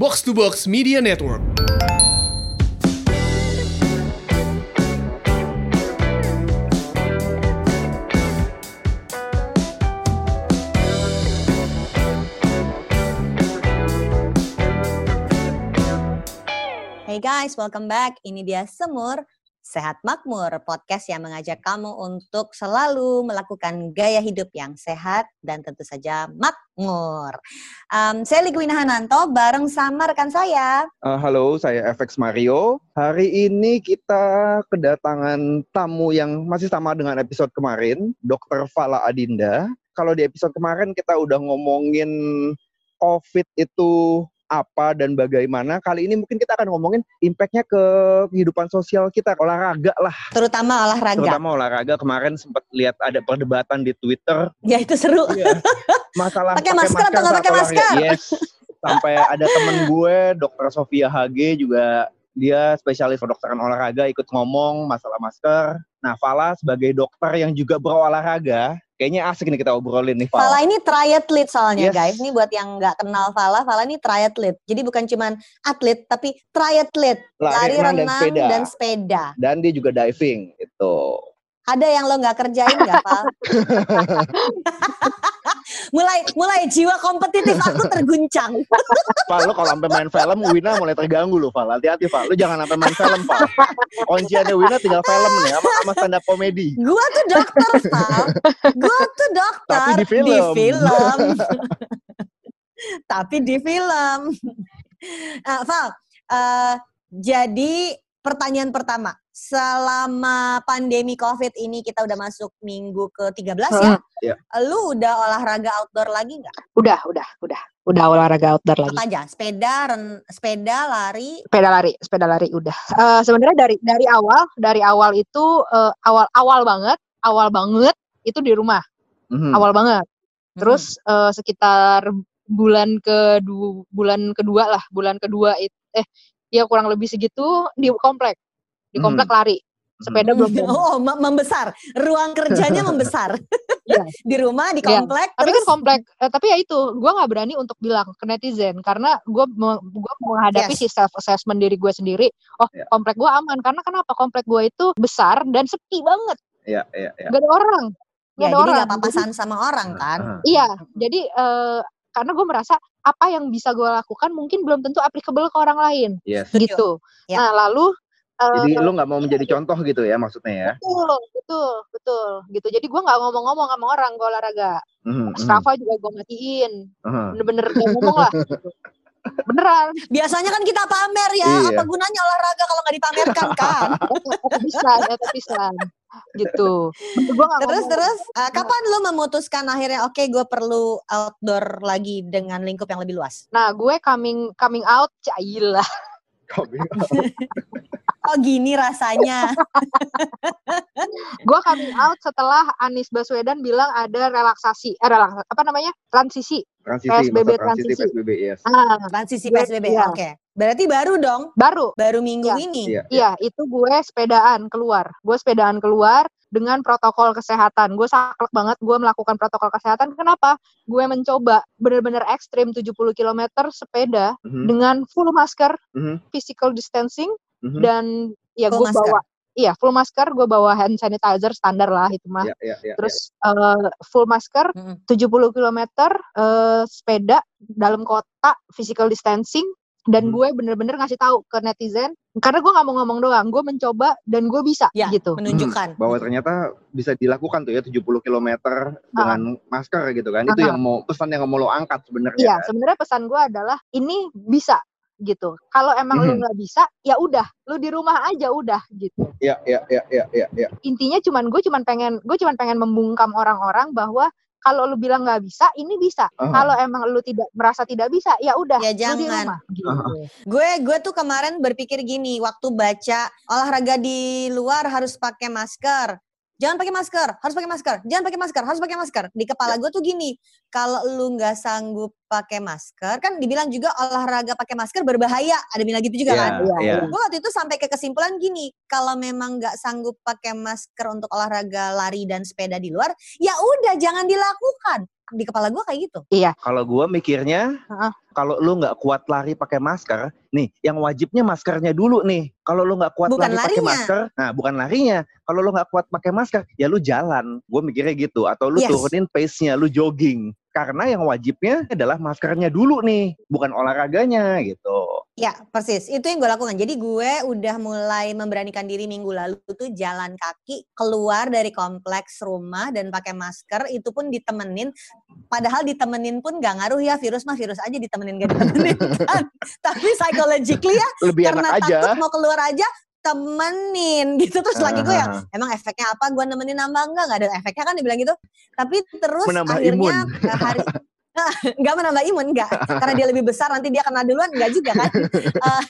Box to Box Media Network. Hey guys, welcome back. Ini dia Semur Sehat Makmur, podcast yang mengajak kamu untuk selalu melakukan gaya hidup yang sehat dan tentu saja makmur. Um, saya Ligwina Hananto bareng sama rekan saya. Uh, halo, saya FX Mario. Hari ini kita kedatangan tamu yang masih sama dengan episode kemarin, Dr. Fala Adinda. Kalau di episode kemarin kita udah ngomongin COVID itu apa dan bagaimana. Kali ini mungkin kita akan ngomongin impactnya ke kehidupan sosial kita, olahraga lah. Terutama olahraga. Terutama olahraga. Kemarin sempat lihat ada perdebatan di Twitter. Ya itu seru. Iya. Masalah pakai masker, masker atau nggak pakai masker? Yes. Sampai ada temen gue, Dokter Sofia HG juga dia spesialis kedokteran olahraga ikut ngomong masalah masker. Nah, Fala sebagai dokter yang juga berolahraga, kayaknya asik nih kita obrolin nih Fala. Fala ini triathlete soalnya Yes. guys. Ini buat yang nggak kenal Fala, Fala ini triathlete. Jadi bukan cuman atlet tapi triathlete. Lari, renang, dan, sepeda. Dan dia juga diving itu. Ada yang lo nggak kerjain nggak, Fal? mulai mulai jiwa kompetitif aku terguncang. Fal, lu kalau sampai main film, Wina mulai terganggu lu, Fal. Hati-hati, Fal. Lu jangan sampai main film, Fal. Kunciannya Wina tinggal film nih, sama, sama stand up comedy. Gua tuh dokter, Fal. Gua tuh dokter Tapi di film. Di film. Tapi di film. Nah, Val, uh, jadi pertanyaan pertama, selama pandemi COVID ini kita udah masuk minggu ke-13 ya. Iya. Lu udah olahraga outdoor lagi nggak? Udah, udah, udah. Udah olahraga outdoor lagi. Apa aja? Sepeda, ren, sepeda, lari. Sepeda lari, sepeda lari udah. Eh, sebenarnya dari dari awal, dari awal itu eh, awal awal banget, awal banget itu di rumah. Mhm. Awal banget. Hmm. Terus eh, sekitar bulan kedua bulan kedua lah, bulan kedua itu eh ya kurang lebih segitu di komplek. Di Hmm. komplek lari. Sepeda belum. Oh, mem- membesar. Ruang kerjanya membesar. Iya. di rumah, di Iya. komplek. tapi terus kan komplek eh, tapi ya itu gue nggak berani untuk bilang ke netizen karena gue gue menghadapi Yes. si self assessment diri gue sendiri oh Iya. komplek gue aman karena kenapa komplek gue itu besar dan sepi banget Iya, iya, iya. gak ada orang ya, gak ada jadi orang nggak papasan sama orang kan. Iya jadi eh, karena gue merasa apa yang bisa gue lakukan mungkin belum tentu applicable ke orang lain Yes. Gitu Ya. nah lalu eh, Jadi lu nggak mau menjadi contoh gitu ya maksudnya ya? betul betul betul gitu jadi gue nggak ngomong-ngomong sama orang gue olahraga mhm, Strava juga gue matiin mhm. bener-bener gak ngomong lah gitu. beneran Biasanya kan kita pamer ya. Iya. Apa gunanya olahraga kalau nggak dipamerkan kan? bisa ada bisa gitu terus terus uh, kapan lu memutuskan akhirnya oke gue perlu outdoor lagi dengan lingkup yang lebih luas? nah gue coming coming out cailah Coming Oh gini rasanya. gue coming out setelah Anies Baswedan bilang ada relaksasi eh relaksasi apa namanya transisi transisi, PSBB transisi transisi. PSBB, yes. ah Transisi Iya, PSBB. iya. Oke. Berarti baru dong. baru Baru minggu Iya. ini. Iya. iya itu gue sepedaan keluar gue sepedaan keluar dengan protokol kesehatan gue saklek banget gue melakukan protokol kesehatan kenapa gue mencoba bener-bener ekstrim 70 km sepeda Mhm, dengan full masker mhm, physical distancing mhm. dan ya Full gue masker? bawa iya full masker gue bawa hand sanitizer standar lah itu mah Iya, iya, iya, terus eh, full masker Mm-mm. 70 km eh, sepeda dalam kota physical distancing dan Hmm. gue bener-bener ngasih tahu ke netizen karena gue nggak mau ngomong doang gue mencoba dan gue bisa Ya, gitu Menunjukkan. bahwa ternyata bisa dilakukan tuh ya 70 km dengan masker gitu kan. Itu Ah. yang mau pesan yang mau lo angkat sebenarnya. iya kan? sebenarnya pesan gue adalah ini bisa gitu kalau emang lu Mhm. nggak bisa ya udah lu di rumah aja udah gitu Iya, iya, iya, iya, iya, iya. intinya cuman gue cuman pengen gue cuman pengen membungkam orang-orang bahwa kalau lu bilang nggak bisa ini bisa Ah. kalau emang lu tidak merasa tidak bisa ya udah Ya, lu di jangan. rumah gitu. Gue gue tuh kemarin berpikir gini waktu baca olahraga di luar harus pakai masker. Jangan pakai masker, harus pakai masker. Jangan pakai masker, harus pakai masker. Di kepala gue tuh gini, kalau lu nggak sanggup pakai masker, kan dibilang juga olahraga pakai masker berbahaya. Ada bilang gitu juga Iya, kan? Iya, iya. Gue waktu itu sampai ke kesimpulan gini, kalau memang nggak sanggup pakai masker untuk olahraga lari dan sepeda di luar, ya udah jangan dilakukan. Di kepala gue kayak gitu. Kalau gua mikirnya, Heeh. kalau lu nggak kuat lari pakai masker, nih yang wajibnya maskernya dulu nih. Kalau lu nggak kuat Bukan lari pakai masker, nah bukan larinya. Kalau lu nggak kuat pakai masker, ya lu jalan. Gue mikirnya gitu. Atau lu Yes. turunin pace-nya, lu jogging. Karena yang wajibnya adalah maskernya dulu nih, bukan olahraganya gitu. Ya, persis. Itu yang gue lakukan. Jadi gue udah mulai memberanikan diri minggu lalu tuh jalan kaki keluar dari kompleks rumah dan pakai masker. Itu pun ditemenin. Padahal ditemenin pun gak ngaruh ya. Virus mah virus aja ditemenin gak ditemenin kan. Tapi psychologically ya Lebih karena enak aja. takut mau keluar aja temenin gitu. Terus lagi gue yang emang efeknya apa? Gue nemenin nambah enggak? Gak ada efeknya kan dibilang gitu. Tapi terus Menambah akhirnya imun. eh, hari Enggak menambah imun, enggak. Karena dia lebih besar, nanti dia kena duluan, enggak juga kan. Eh,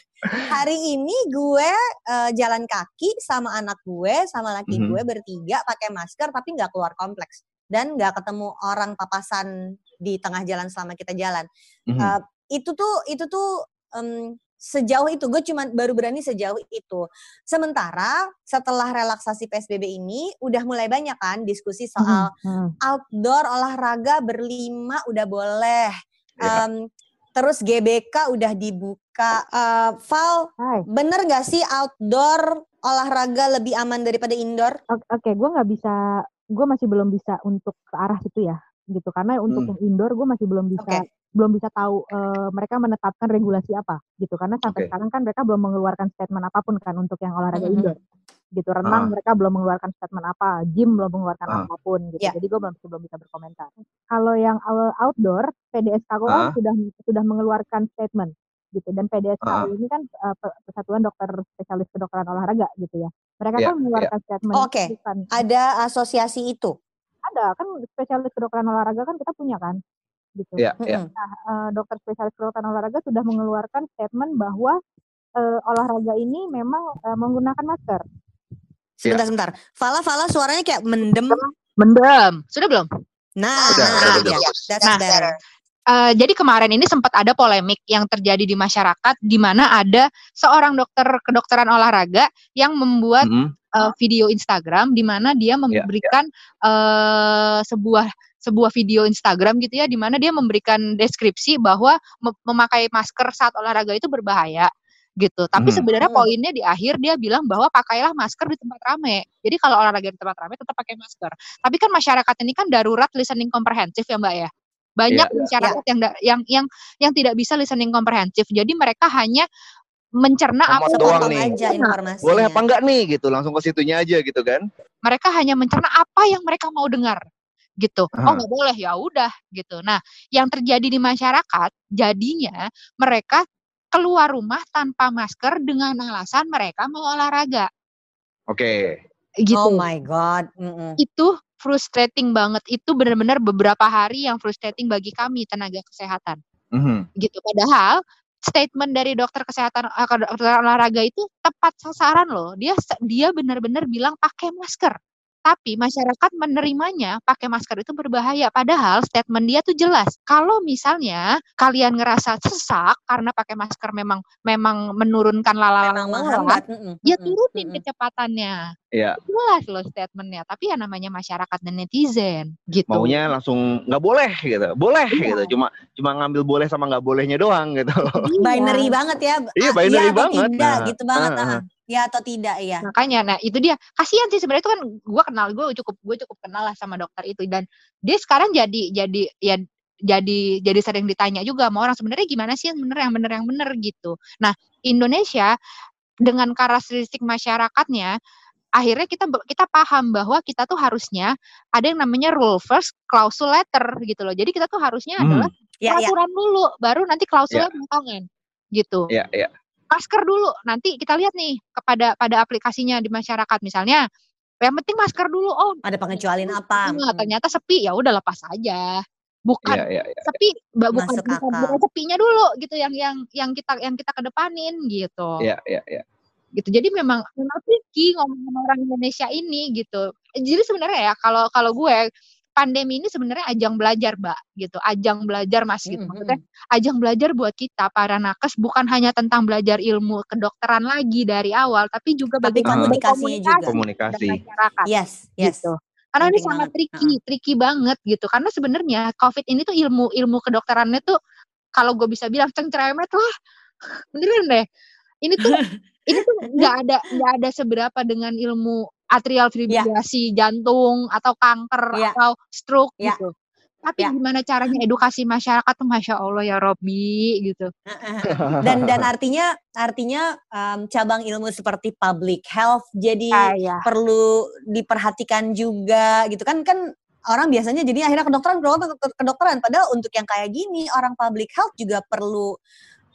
hari ini gue eh, jalan kaki sama anak gue, sama laki Mhm. gue bertiga pakai masker, tapi nggak keluar kompleks. Dan nggak ketemu orang papasan di tengah jalan selama kita jalan. mhm. Eh, itu tuh, itu tuh em, sejauh itu, gue cuma baru berani sejauh itu. Sementara setelah relaksasi PSBB ini, udah mulai banyak kan diskusi soal Hmm. outdoor olahraga berlima udah boleh. Ya. Em, terus GBK udah dibuka. Eh, Val, Hai. bener gak sih outdoor olahraga lebih aman daripada indoor? Oke, oke, gue nggak bisa, gue masih belum bisa untuk ke arah situ ya, gitu. Karena untuk Hmm. yang indoor gue masih belum bisa, Oke. Belum bisa tahu eh, mereka menetapkan regulasi apa, gitu. Karena sampai Oke. sekarang kan mereka belum mengeluarkan statement apa pun kan untuk yang olahraga Mhm. indoor, gitu. Renang Ah. mereka belum mengeluarkan statement apa, gym belum mengeluarkan Ah. apa pun, gitu. Ya. Jadi gue belum belum bisa berkomentar. Kalau yang out- outdoor, PDSKO kan Ah. sudah sudah mengeluarkan statement, gitu. Dan PDSKO Ah. ini kan eh, Pe- Persatuan Dokter Spesialis Kedokteran Olahraga, gitu ya. Mereka Ya, kan mengeluarkan statement. Oke. bukan Ada asosiasi itu. ada kan spesialis kedokteran olahraga kan kita punya kan gitu. Ya, ya. Mm-mm. Eh, dokter spesialis kedokteran olahraga sudah mengeluarkan statement bahwa eh, olahraga ini memang eh, menggunakan masker. Sebentar, sebentar. Fala, Fala suaranya kayak mendem. Mendem. Sudah belum? Nah, Udah, nah, udah, iya. udah. That's better. Eh, jadi kemarin ini sempat ada polemik yang terjadi di masyarakat di mana ada seorang dokter kedokteran olahraga yang membuat Mhm. eh, video Instagram di mana dia memberikan eh, sebuah sebuah video Instagram gitu ya di mana dia memberikan deskripsi bahwa mem- memakai masker saat olahraga itu berbahaya gitu. Tapi Hmm. sebenarnya Hmm. poinnya di akhir dia bilang bahwa pakailah masker di tempat ramai. Jadi kalau olahraga di tempat ramai tetap pakai masker. Tapi kan masyarakat ini kan darurat listening komprehensif ya Mbak ya. Banyak Iya. masyarakat yang da- yang yang yang tidak bisa listening komprehensif. Jadi mereka hanya mencerna apa yang doang Sepotong nih. aja informasinya. Boleh apa enggak nih gitu, langsung ke situnya aja gitu kan. mereka hanya mencerna apa yang mereka mau dengar gitu. Oh Ah. nggak boleh ya udah gitu. Nah, yang terjadi di masyarakat jadinya mereka keluar rumah tanpa masker dengan alasan mereka mau olahraga Oke. gitu. Oh my god. Mm-mm. Itu frustrating banget. Itu benar-benar beberapa hari yang frustrating bagi kami tenaga kesehatan Mhm. gitu. Padahal statement dari dokter kesehatan eh, dokter olahraga itu tepat sasaran loh. Dia dia benar-benar bilang pakai masker. Tapi masyarakat menerimanya pakai masker itu berbahaya. Padahal statement dia tuh jelas. Kalau misalnya kalian ngerasa sesak karena pakai masker memang memang menurunkan Memang lalala menghambat. Mm-mm. ya turunin kecepatannya. Iya. Jelas loh statementnya. Tapi ya namanya masyarakat dan netizen gitu. Maunya langsung nggak boleh gitu. Boleh Iya. gitu. Cuma cuma ngambil boleh sama nggak bolehnya doang gitu. Iya. binary banget ya. Iya, binary atau banget. Tidak, Nah, gitu banget. ah, ah. Ya atau tidak ya. makanya nah itu dia kasihan sih sebenarnya itu kan gue kenal gue cukup gue cukup kenal lah sama dokter itu dan dia sekarang jadi jadi ya jadi jadi sering ditanya juga sama orang sebenarnya gimana sih yang bener yang bener yang bener gitu nah Indonesia dengan karakteristik masyarakatnya akhirnya kita kita paham bahwa kita tuh harusnya ada yang namanya rule first klausul letter gitu loh jadi kita tuh harusnya Hmm. adalah Ya, ya. peraturan dulu baru nanti klausulnya belakangan gitu Iya, iya. Masker dulu. Nanti kita lihat nih kepada pada aplikasinya di masyarakat misalnya. Yang penting masker dulu. Oh, Ada pengecualian apa? nah, Mm. ternyata sepi ya udah lepas aja. Bukan Iya, iya, iya. sepi, bukan, Masuk bukan, bukan sepinya dulu gitu yang yang yang kita yang kita kedepanin gitu. Iya, iya, iya. Gitu. Jadi memang memang tricky ngomong orang Indonesia ini gitu. Jadi sebenarnya ya kalau kalau gue pandemi ini sebenarnya ajang belajar, Mbak, gitu. Ajang belajar Mas gitu. Mm, Maksudnya ajang belajar buat kita para nakes bukan hanya tentang belajar ilmu kedokteran lagi dari awal, tapi juga Tapi bagaimana komunikasinya juga. Komunikasi. dengan masyarakat Yes, yes. gitu. Karena ini sangat banget. tricky, tricky banget gitu. Karena sebenarnya COVID ini tuh ilmu ilmu kedokterannya tuh kalau gue bisa bilang cengceremet lah. Beneran deh. Ini tuh ini tuh nggak ada nggak ada seberapa dengan ilmu atrial fibrillasi jantung atau kanker Iya. atau stroke Iya. gitu. Tapi Iya. gimana caranya edukasi masyarakat tuh masya Allah ya Robi gitu. dan dan artinya artinya em, cabang ilmu seperti public health jadi Kayak perlu diperhatikan juga gitu kan kan orang biasanya jadi akhirnya kedokteran kedokteran kedokteran padahal untuk yang kayak gini orang public health juga perlu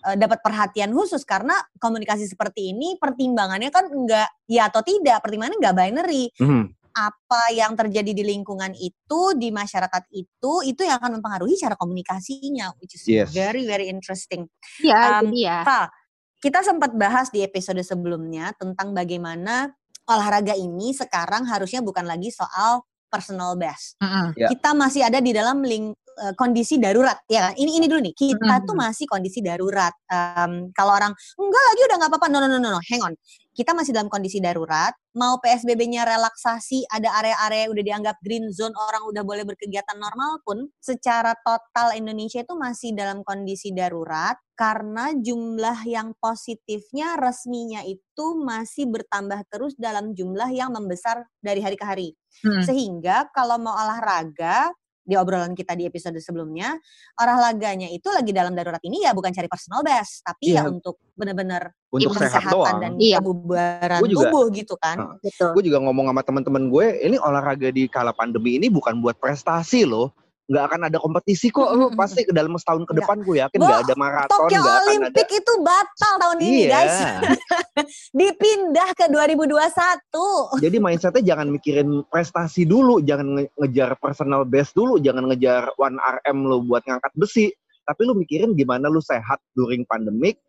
eh, dapat perhatian khusus karena komunikasi seperti ini pertimbangannya kan enggak ya atau tidak pertimbangannya enggak binary Hmm. apa yang terjadi di lingkungan itu di masyarakat itu itu yang akan mempengaruhi cara komunikasinya which is Yes. very very interesting Iya, Um, ya. Val, kita sempat bahas di episode sebelumnya tentang bagaimana olahraga ini sekarang harusnya bukan lagi soal personal best. Mm-mm. Ya. Kita masih ada di dalam ling- eh, kondisi darurat, ya kan? Ini ini dulu nih, kita Mm-mm. tuh masih kondisi darurat. Em, kalau orang enggak lagi udah nggak apa-apa, no no no no, no, hang on. Kita masih dalam kondisi darurat, mau PSBB-nya relaksasi, ada area-area udah dianggap green zone, orang udah boleh berkegiatan normal pun, secara total Indonesia itu masih dalam kondisi darurat karena jumlah yang positifnya resminya itu masih bertambah terus dalam jumlah yang membesar dari hari ke hari. Mm. Sehingga kalau mau olahraga di obrolan kita di episode sebelumnya, olahraganya itu lagi dalam darurat ini ya bukan cari personal best, tapi Iya. ya untuk benar-benar Untuk sehat kesehatan doang. dan Iya. kebugaran Gua juga- tubuh gitu kan. Heeh. Betul. gue juga ngomong sama teman-teman gue, ini olahraga di kala pandemi ini bukan buat prestasi loh. Nggak akan ada kompetisi kok. Lu pasti ke dalam setahun ke Nggak. depan gue yakin nggak ada maraton, Tokyo nggak akan ada. Olympic itu batal tahun ini Iya. guys. Dipindah ke 2021. Jadi mindsetnya jangan mikirin prestasi dulu, jangan nge- ngejar personal best dulu, jangan ngejar 1RM lu buat ngangkat besi. Tapi lu mikirin gimana lu sehat during pandemic.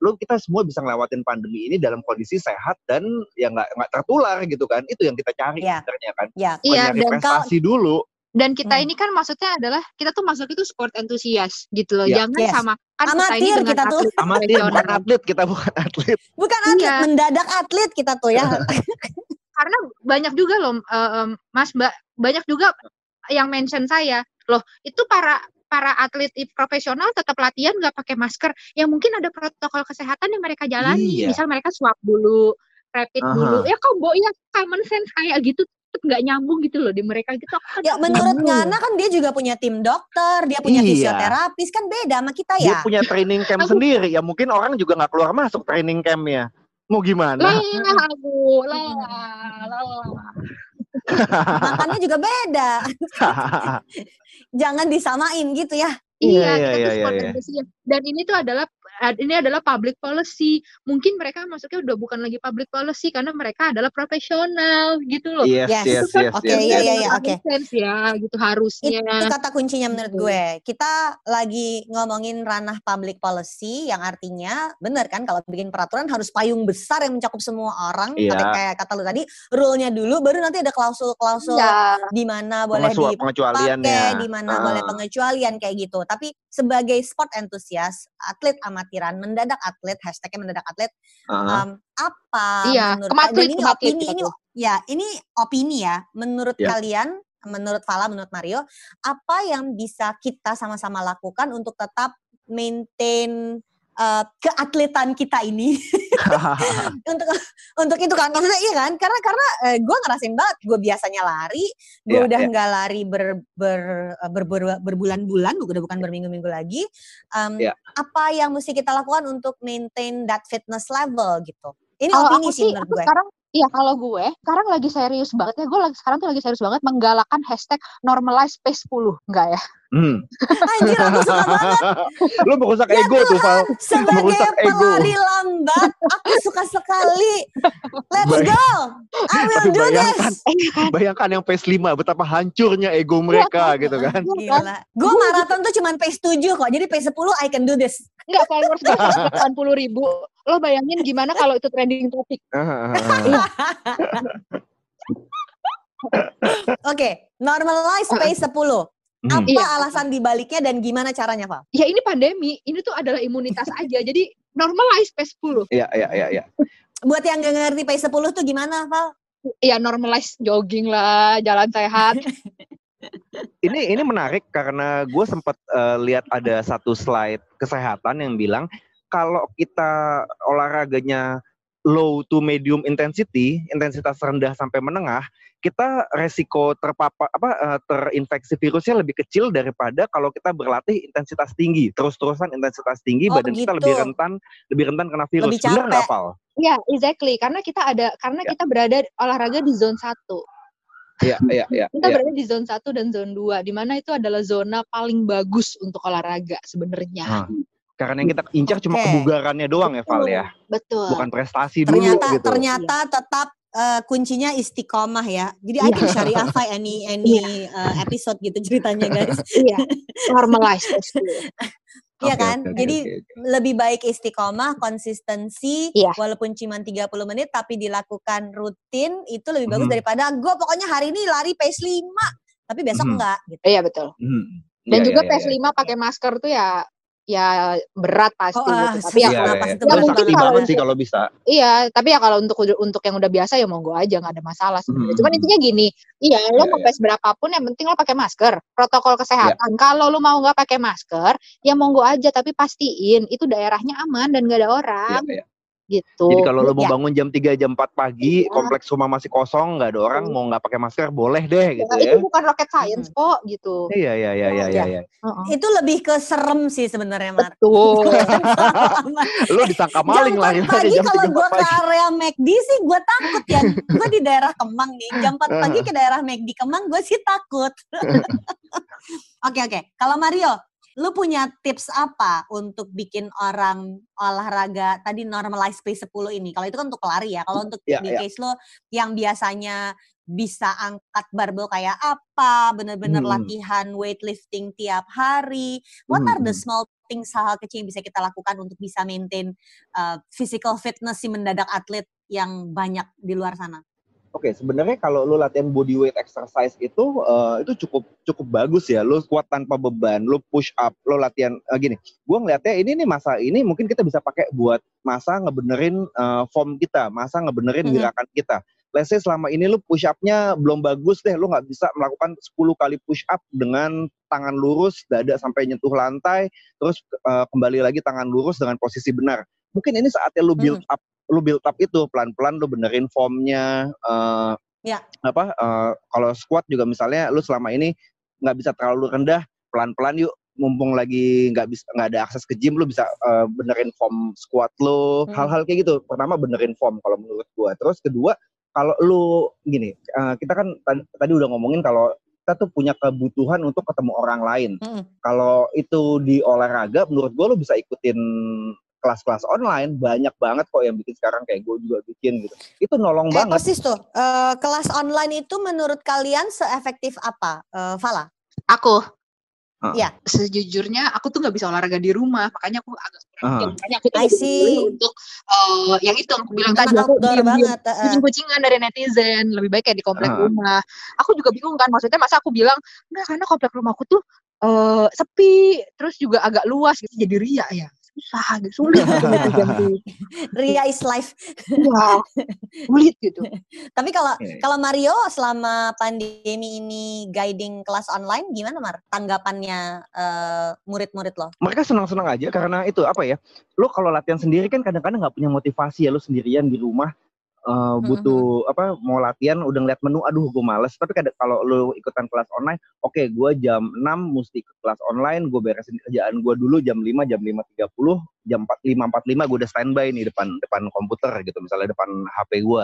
Lu kita semua bisa ngelewatin pandemi ini dalam kondisi sehat dan ya nggak nggak tertular gitu kan. Itu yang kita cari Iya. sebenarnya kan. Ya, Iya, nyari dan prestasi dulu. Dan kita Hmm. ini kan maksudnya adalah kita tuh masuk itu sport enthusiast gitu loh. Iya. Jangan Yes. samakan kita ini Amatir dengan kita tuh. atlet Amatir bukan atlet, kita bukan atlet. bukan atlet, Iya. mendadak atlet kita tuh ya. Karena banyak juga loh eh, em, Mas Mbak, banyak juga yang mention saya. Loh, itu para para atlet profesional tetap latihan nggak pakai masker. Ya mungkin ada protokol kesehatan yang mereka jalani. Iya. Misal mereka swab dulu, rapid Aha. dulu. Ya kok Bo, ya common sense kayak gitu tetap nggak nyambung gitu loh di mereka gitu. Aku kan Ya menurut nyambung. Ngana kan dia juga punya tim dokter, dia punya Iya. fisioterapis kan beda sama kita Dia ya. punya training camp Aku- sendiri. Ya mungkin orang juga nggak keluar masuk training campnya. Mau gimana? Lah aku, lah, lah. Makannya juga beda. Jangan disamain gitu ya. Iya, Iya, iya, kita tuh iya, iya. enthusiast. Dan ini tuh adalah ini adalah public policy. Mungkin mereka masuknya udah bukan lagi public policy karena mereka adalah profesional gitu loh. yes, Yes. yes, yes, Oke, yes, iya, iya, iya, Common oke. ya, gitu harusnya. Itu kata kuncinya menurut Gitu. gue. Kita lagi ngomongin ranah public policy yang artinya bener kan kalau bikin peraturan harus payung besar yang mencakup semua orang. Iya. Tapi kayak kata lu tadi, rule-nya dulu baru nanti ada klausul-klausul Iya. di mana boleh Pengecualian- dipakai, pengecualiannya. di mana Ah. boleh pengecualian kayak gitu. Tapi sebagai sport enthusiast, atlet amatiran, mendadak atlet, hashtagnya mendadak atlet, Ah. um, apa Iya, menurut kematlit, ini kematlit opini ini ya ini opini ya menurut Ya. kalian menurut Fala menurut Mario apa yang bisa kita sama-sama lakukan untuk tetap maintain uh, keatletan kita ini. Untuk untuk itu kan. Maksudnya iya kan? Karena karena gue ngerasain banget. Gue biasanya lari. Gue Iya, udah iya. nggak lari ber, ber, ber, ber- berbulan-bulan. Udah bukan berminggu-minggu lagi. Um, Iya. apa yang mesti kita lakukan untuk maintain that fitness level gitu? Ini Kalau opini aku sih sih, menurut aku gue. sekarang Iya kalau gue sekarang lagi serius banget ya. Gue lagi sekarang tuh lagi serius banget menggalakkan hashtag normalize pace 10 enggak ya Hmm. anjir aku suka banget Lu merusak Ya ego tuh, Val. sebagai Merusak ego. pelari lambat aku suka sekali let's Bay- go I will Tapi do bayangkan, this bayangkan yang pace 5 betapa hancurnya ego mereka gitu kan. Gila. Gue maraton tuh cuman pace 7 kok. Jadi pace 10 I can do this. Enggak followers gue 80 ribu lo bayangin gimana kalau itu trending topik Oke, normalize pace 10. Hmm. Apa Iya. alasan dibaliknya dan gimana caranya, Val? ya ini pandemi ini tuh adalah imunitas aja jadi normalize pace 10 Iya, iya, iya, iya. Buat yang gak ngerti pace 10 tuh gimana, Val? ya normalize jogging lah, jalan sehat. Ini ini menarik karena gue sempat eh, lihat ada satu slide kesehatan yang bilang kalau kita olahraganya low to medium intensity, intensitas rendah sampai menengah, kita resiko terpapar apa eh, terinfeksi virusnya lebih kecil daripada kalau kita berlatih intensitas tinggi, terus-terusan intensitas tinggi, Oh, badan kita begitu. lebih rentan lebih rentan kena virus. Lebih Bener nggak? Iya, exactly. Karena kita ada karena Ya. kita berada olahraga di zone 1. Iya, iya, iya. Kita iya. berada di zone 1 dan zone 2 di mana itu adalah zona paling bagus untuk olahraga sebenarnya. Ah, Karena yang kita incar cuma Oke. kebugarannya doang ya, Val ya. Betul. Bukan prestasi dulu ternyata gitu. ternyata tetap eh, kuncinya istiqomah ya. Jadi I Iya. can syariahify any any eh, episode gitu ceritanya guys. Iya. Normalize itu. Iya Oke, kan? oke, Jadi oke, oke. lebih baik istiqomah, konsistensi, Iya. walaupun cuma 30 menit tapi dilakukan rutin itu lebih bagus Mhm. daripada gue pokoknya hari ini lari pace 5 tapi besok Mhm. enggak gitu. Iya betul. Hmm. Dan Iya, juga iya, iya, PS5 pakai masker tuh ya ya berat pasti Oh, ah, gitu. Tapi ya Iya, iya, iya. itu Ya, mungkin kalau banget sih kalau bisa. Iya, tapi ya kalau untuk untuk yang udah biasa ya monggo aja nggak ada masalah sebenarnya. Mhm. Cuman intinya gini, iya lo Iya, mau iya. pace berapapun yang penting lo pakai masker, protokol kesehatan. Kalau lo mau nggak pakai masker, ya monggo aja tapi pastiin itu daerahnya aman dan nggak ada orang Iya, iya. Gitu. Jadi kalau lu mau Ya. bangun jam 3 jam 4 pagi, Iya. kompleks rumah masih kosong, nggak ada orang, Iya. mau nggak pakai masker boleh deh gitu Ya, ya. itu bukan rocket science kok gitu. Iya iya iya iya iya. iya. Heeh. Itu lebih ke serem sih sebenarnya Mar. Betul. Lu disangka jam maling 4 lari pagi jam kalau 3 gue 4 ke area McD sih gue takut ya. gue di daerah Kemang nih. Jam 4 pagi ke daerah McD Kemang gue sih takut. Oke oke. Kalau Mario, lu punya tips apa untuk bikin orang olahraga tadi normalize pace 10 ini? Kalau itu kan untuk lari ya. Kalau untuk Ya, di ya. case lo yang biasanya bisa angkat barbel kayak apa, bener-bener Hmm. latihan weightlifting tiap hari. What Hmm, are the hmm. small things hal-hal kecil yang bisa kita lakukan untuk bisa maintain uh, physical fitness si mendadak atlet yang banyak di luar sana? Oke, sebenarnya kalau lu latihan body weight exercise itu eh, itu cukup cukup bagus ya. Lu kuat tanpa beban, lu push up, lu latihan eh, gini. Gua ngeliatnya ini nih masa ini mungkin kita bisa pakai buat masa ngebenerin eh, form kita, masa ngebenerin Mhm. gerakan kita. Let's say selama ini lu push up-nya belum bagus deh, lu nggak bisa melakukan 10 kali push up dengan tangan lurus, dada sampai nyentuh lantai, terus eh, kembali lagi tangan lurus dengan posisi benar. Mungkin ini saatnya lu build up lu build up itu pelan-pelan lu benerin formnya eh Ya. apa eh, kalau squat juga misalnya lu selama ini nggak bisa terlalu rendah pelan-pelan yuk mumpung lagi nggak bisa nggak ada akses ke gym lu bisa eh, benerin form squat lu Hmm. hal-hal kayak gitu pertama benerin form kalau menurut gua terus kedua kalau lu gini eh, kita kan tadi, tadi udah ngomongin kalau kita tuh punya kebutuhan untuk ketemu orang lain Mm-mm. kalau itu di olahraga menurut gue lo bisa ikutin kelas-kelas online banyak banget kok yang bikin sekarang kayak gue juga bikin gitu itu nolong Eh, banget persis tuh. Eh, kelas online itu menurut kalian seefektif apa, Eh, Fala? Aku Ah. Iya. sejujurnya aku tuh nggak bisa olahraga di rumah makanya aku agak kurang Ah. makanya aku tuh untuk eh, yang itu aku bilang tadi aku diem-diem banget. kucing-kucingan dari netizen lebih baik kayak di komplek Ah. rumah aku juga bingung kan maksudnya masa aku bilang enggak karena komplek rumahku tuh eh sepi terus juga agak luas gitu jadi ria ya susah gitu sulit gitu tuh Ria is life. Iya, sulit gitu Tapi kalau kalau Mario selama pandemi ini guiding kelas online gimana Mar? Tanggapannya eh, murid-murid lo? mereka senang-senang aja karena itu apa ya lo kalau latihan sendiri kan kadang-kadang nggak punya motivasi ya lo sendirian di rumah eh, butuh apa mau latihan udah ngeliat menu aduh gue males. Tapi kadang kalau lo ikutan kelas online oke gue jam 6 mesti ke kelas online gue beresin kerjaan gue dulu jam 5 jam 5.30 jam 4 5.45 gue udah standby nih depan depan komputer gitu misalnya depan HP gue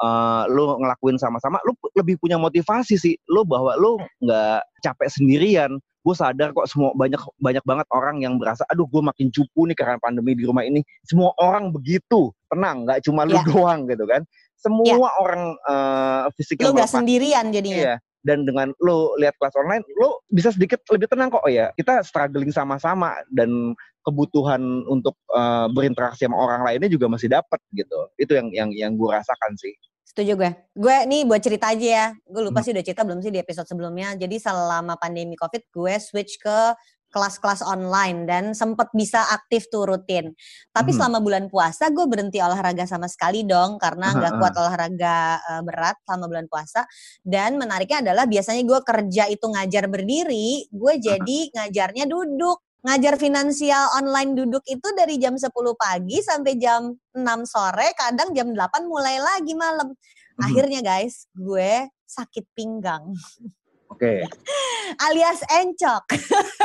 eh lo ngelakuin sama-sama lo lebih punya motivasi sih. Lo bahwa lo nggak capek sendirian. Gue sadar kok semua banyak banyak banget orang yang berasa aduh gue makin cupu nih karena pandemi di rumah ini. Semua orang begitu tenang nggak cuma lu Ya. doang gitu kan semua orang eh fisik Lo yang gak sendirian jadinya. Iya. Dan dengan lo lihat kelas online, lo bisa sedikit lebih tenang kok. Oh ya, kita struggling sama-sama dan kebutuhan untuk eh, berinteraksi sama orang lainnya juga masih dapat gitu. Itu yang yang yang gue rasakan sih. Setuju gue. Gue nih buat cerita aja ya. Gue lupa Hmm. sih udah cerita belum sih di episode sebelumnya. Jadi selama pandemi COVID gue switch ke kelas-kelas online dan sempat bisa aktif tuh rutin. Tapi Mhm. selama bulan puasa gue berhenti olahraga sama sekali dong karena nggak kuat olahraga eh, berat selama bulan puasa. Dan menariknya adalah biasanya gue kerja itu ngajar berdiri, gue jadi ngajarnya duduk. Ngajar finansial online duduk itu dari jam 10 pagi sampai jam 6 sore, kadang jam 8 mulai lagi malam. Mhm. Akhirnya guys, gue sakit pinggang Oke. alias encok.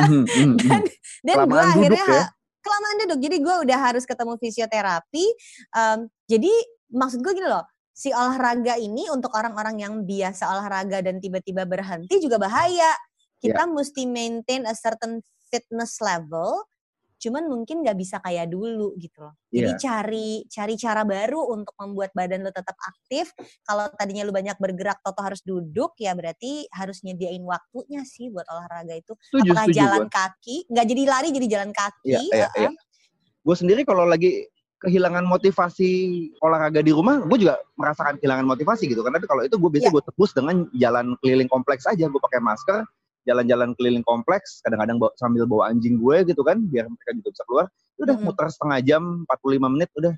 Mhm, mhm, mhm. Dan gue Kelamaan duduk akhirnya ya? kelamaan duduk. Jadi gue udah harus ketemu fisioterapi. Em, jadi maksud gue gini loh, si olahraga ini untuk orang-orang yang biasa olahraga dan tiba-tiba berhenti juga bahaya. Kita mesti maintain a certain fitness level. Cuman mungkin nggak bisa kayak dulu gitu loh. Jadi Iya. cari cari cara baru untuk membuat badan lo tetap aktif. Kalau tadinya lu banyak bergerak, toto harus duduk, ya berarti harus nyediain waktunya sih buat olahraga itu Setuju, apakah setuju jalan gue. kaki nggak jadi lari jadi jalan kaki Iya, iya, uh-uh. iya. Gue sendiri kalau lagi kehilangan motivasi olahraga di rumah, gue juga merasakan kehilangan motivasi gitu. Karena kalau itu gue biasanya Iya. gue tebus dengan jalan keliling kompleks aja. Gue pakai masker, jalan-jalan keliling kompleks, kadang-kadang bawa- sambil bawa anjing gue gitu kan, biar mereka juga bisa keluar. Udah Mm-mm. muter setengah jam, 45 menit, udah.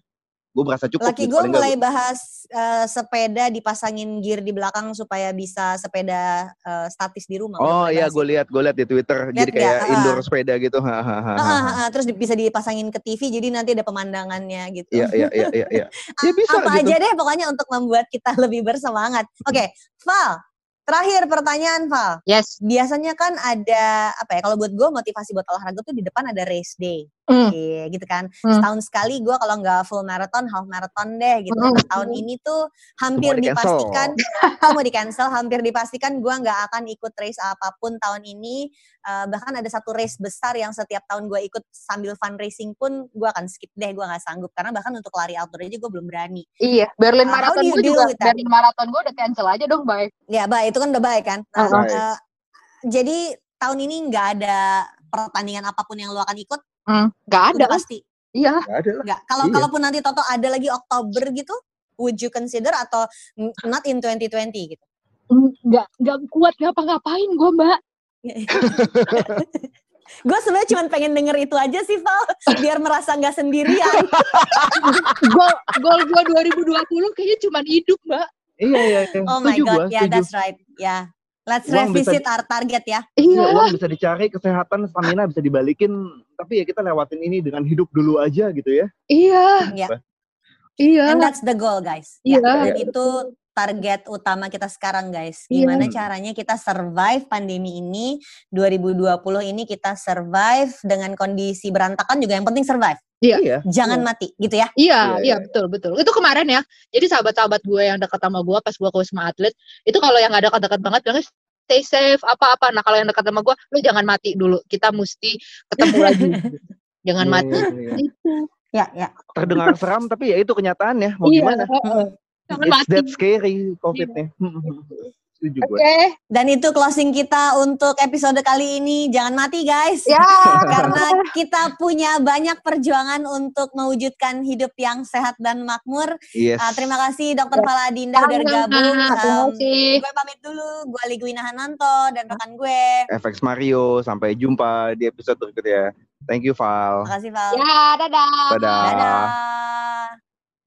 Gue merasa cukup. Laki gitu. gue mulai bahas eh, sepeda dipasangin gear di belakang supaya bisa sepeda eh, statis di rumah. Oh iya, gue itu. lihat, gue lihat di Twitter. Lihat jadi kayak nggak? Ah. indoor sepeda gitu. Ah, ah, ah, terus bisa dipasangin ke TV jadi nanti ada pemandangannya gitu. Iya, iya, iya, iya. iya. Ya bisa Apa gitu. aja deh pokoknya untuk membuat kita lebih bersemangat. Oke, Val. Terakhir pertanyaan Val. Yes. Biasanya kan ada apa ya? Kalau buat gue motivasi buat olahraga tuh di depan ada race day. Hmm. Iya, gitu kan. Hmm. Setahun sekali gue kalau nggak full marathon, half marathon deh gitu. Nah, tahun ini tuh hampir Semua dipastikan, semua di cancel, hampir dipastikan gue nggak akan ikut race apa pun tahun ini. Eh, bahkan ada satu race besar yang setiap tahun gue ikut sambil fundraising pun gue akan skip deh, gue nggak sanggup karena bahkan untuk lari outdoor aja gue belum berani. Iya, Berlin Uh, Marathon gue juga? Berlin Marathon gue udah cancel aja dong, bye. Ya, baik itu kan udah baik kan. Nah, Baik. eh, jadi tahun ini nggak ada pertandingan apa pun yang lu akan ikut, Hmm, gak ada udah pasti. Iya. Nggak ada lah. Nggak. Kalau Iya. kalaupun nanti Toto ada lagi Oktober gitu, would you consider atau not in 2020 gitu? Nggak, nggak kuat ngapa-ngapain gue, Mbak. gue sebenarnya cuma pengen denger itu aja sih Val, biar merasa nggak sendirian. Gol, gol gue 2020 kayaknya cuma hidup, Mbak. Iya, iya, iya. Oh my god, gua, yeah that's right, ya. Let's Uang bisa revisit our target ya. Iya, Iya. uang bisa dicari, kesehatan, stamina bisa dibalikin, tapi ya kita lewatin ini dengan hidup dulu aja gitu ya. Iya. Ya. Iya. And that's the goal guys. Iya. Ya, dan itu target utama kita sekarang guys. Iya. Gimana caranya kita survive pandemi ini 2020 ini kita survive dengan kondisi berantakan juga yang penting survive. Iya. Jangan mati gitu ya. Iya, Iya, iya iya. betul betul. Itu kemarin ya. Jadi sahabat-sahabat gue yang dekat sama gue pas gue ke Wisma Atlet, itu kalau yang gak dekat-dekat banget bilangnya stay safe apa-apa. Nah kalau yang dekat sama gue, lu jangan mati dulu. Kita mesti ketemu lagi. jangan mati. iya, iya. Itu. Ya, ya. Terdengar seram, tapi ya itu kenyataannya. Mau Iya, gimana? Jangan It's mati. that scary COVID-nya. Setuju Oke. gue. Dan itu closing kita untuk episode kali ini. Jangan mati guys. Ya. Karena kita punya banyak perjuangan untuk mewujudkan hidup yang sehat dan makmur. Yes. Uh, terima kasih Dokter Fala Adinda udah gabung. Terima Um, kasih. gue pamit dulu. Gue Ligwina Hananto dan rekan gue. FX Mario, sampai jumpa di episode berikutnya. Thank you, Val. Makasih Val. Ya, dadah. Dadah. Dadah.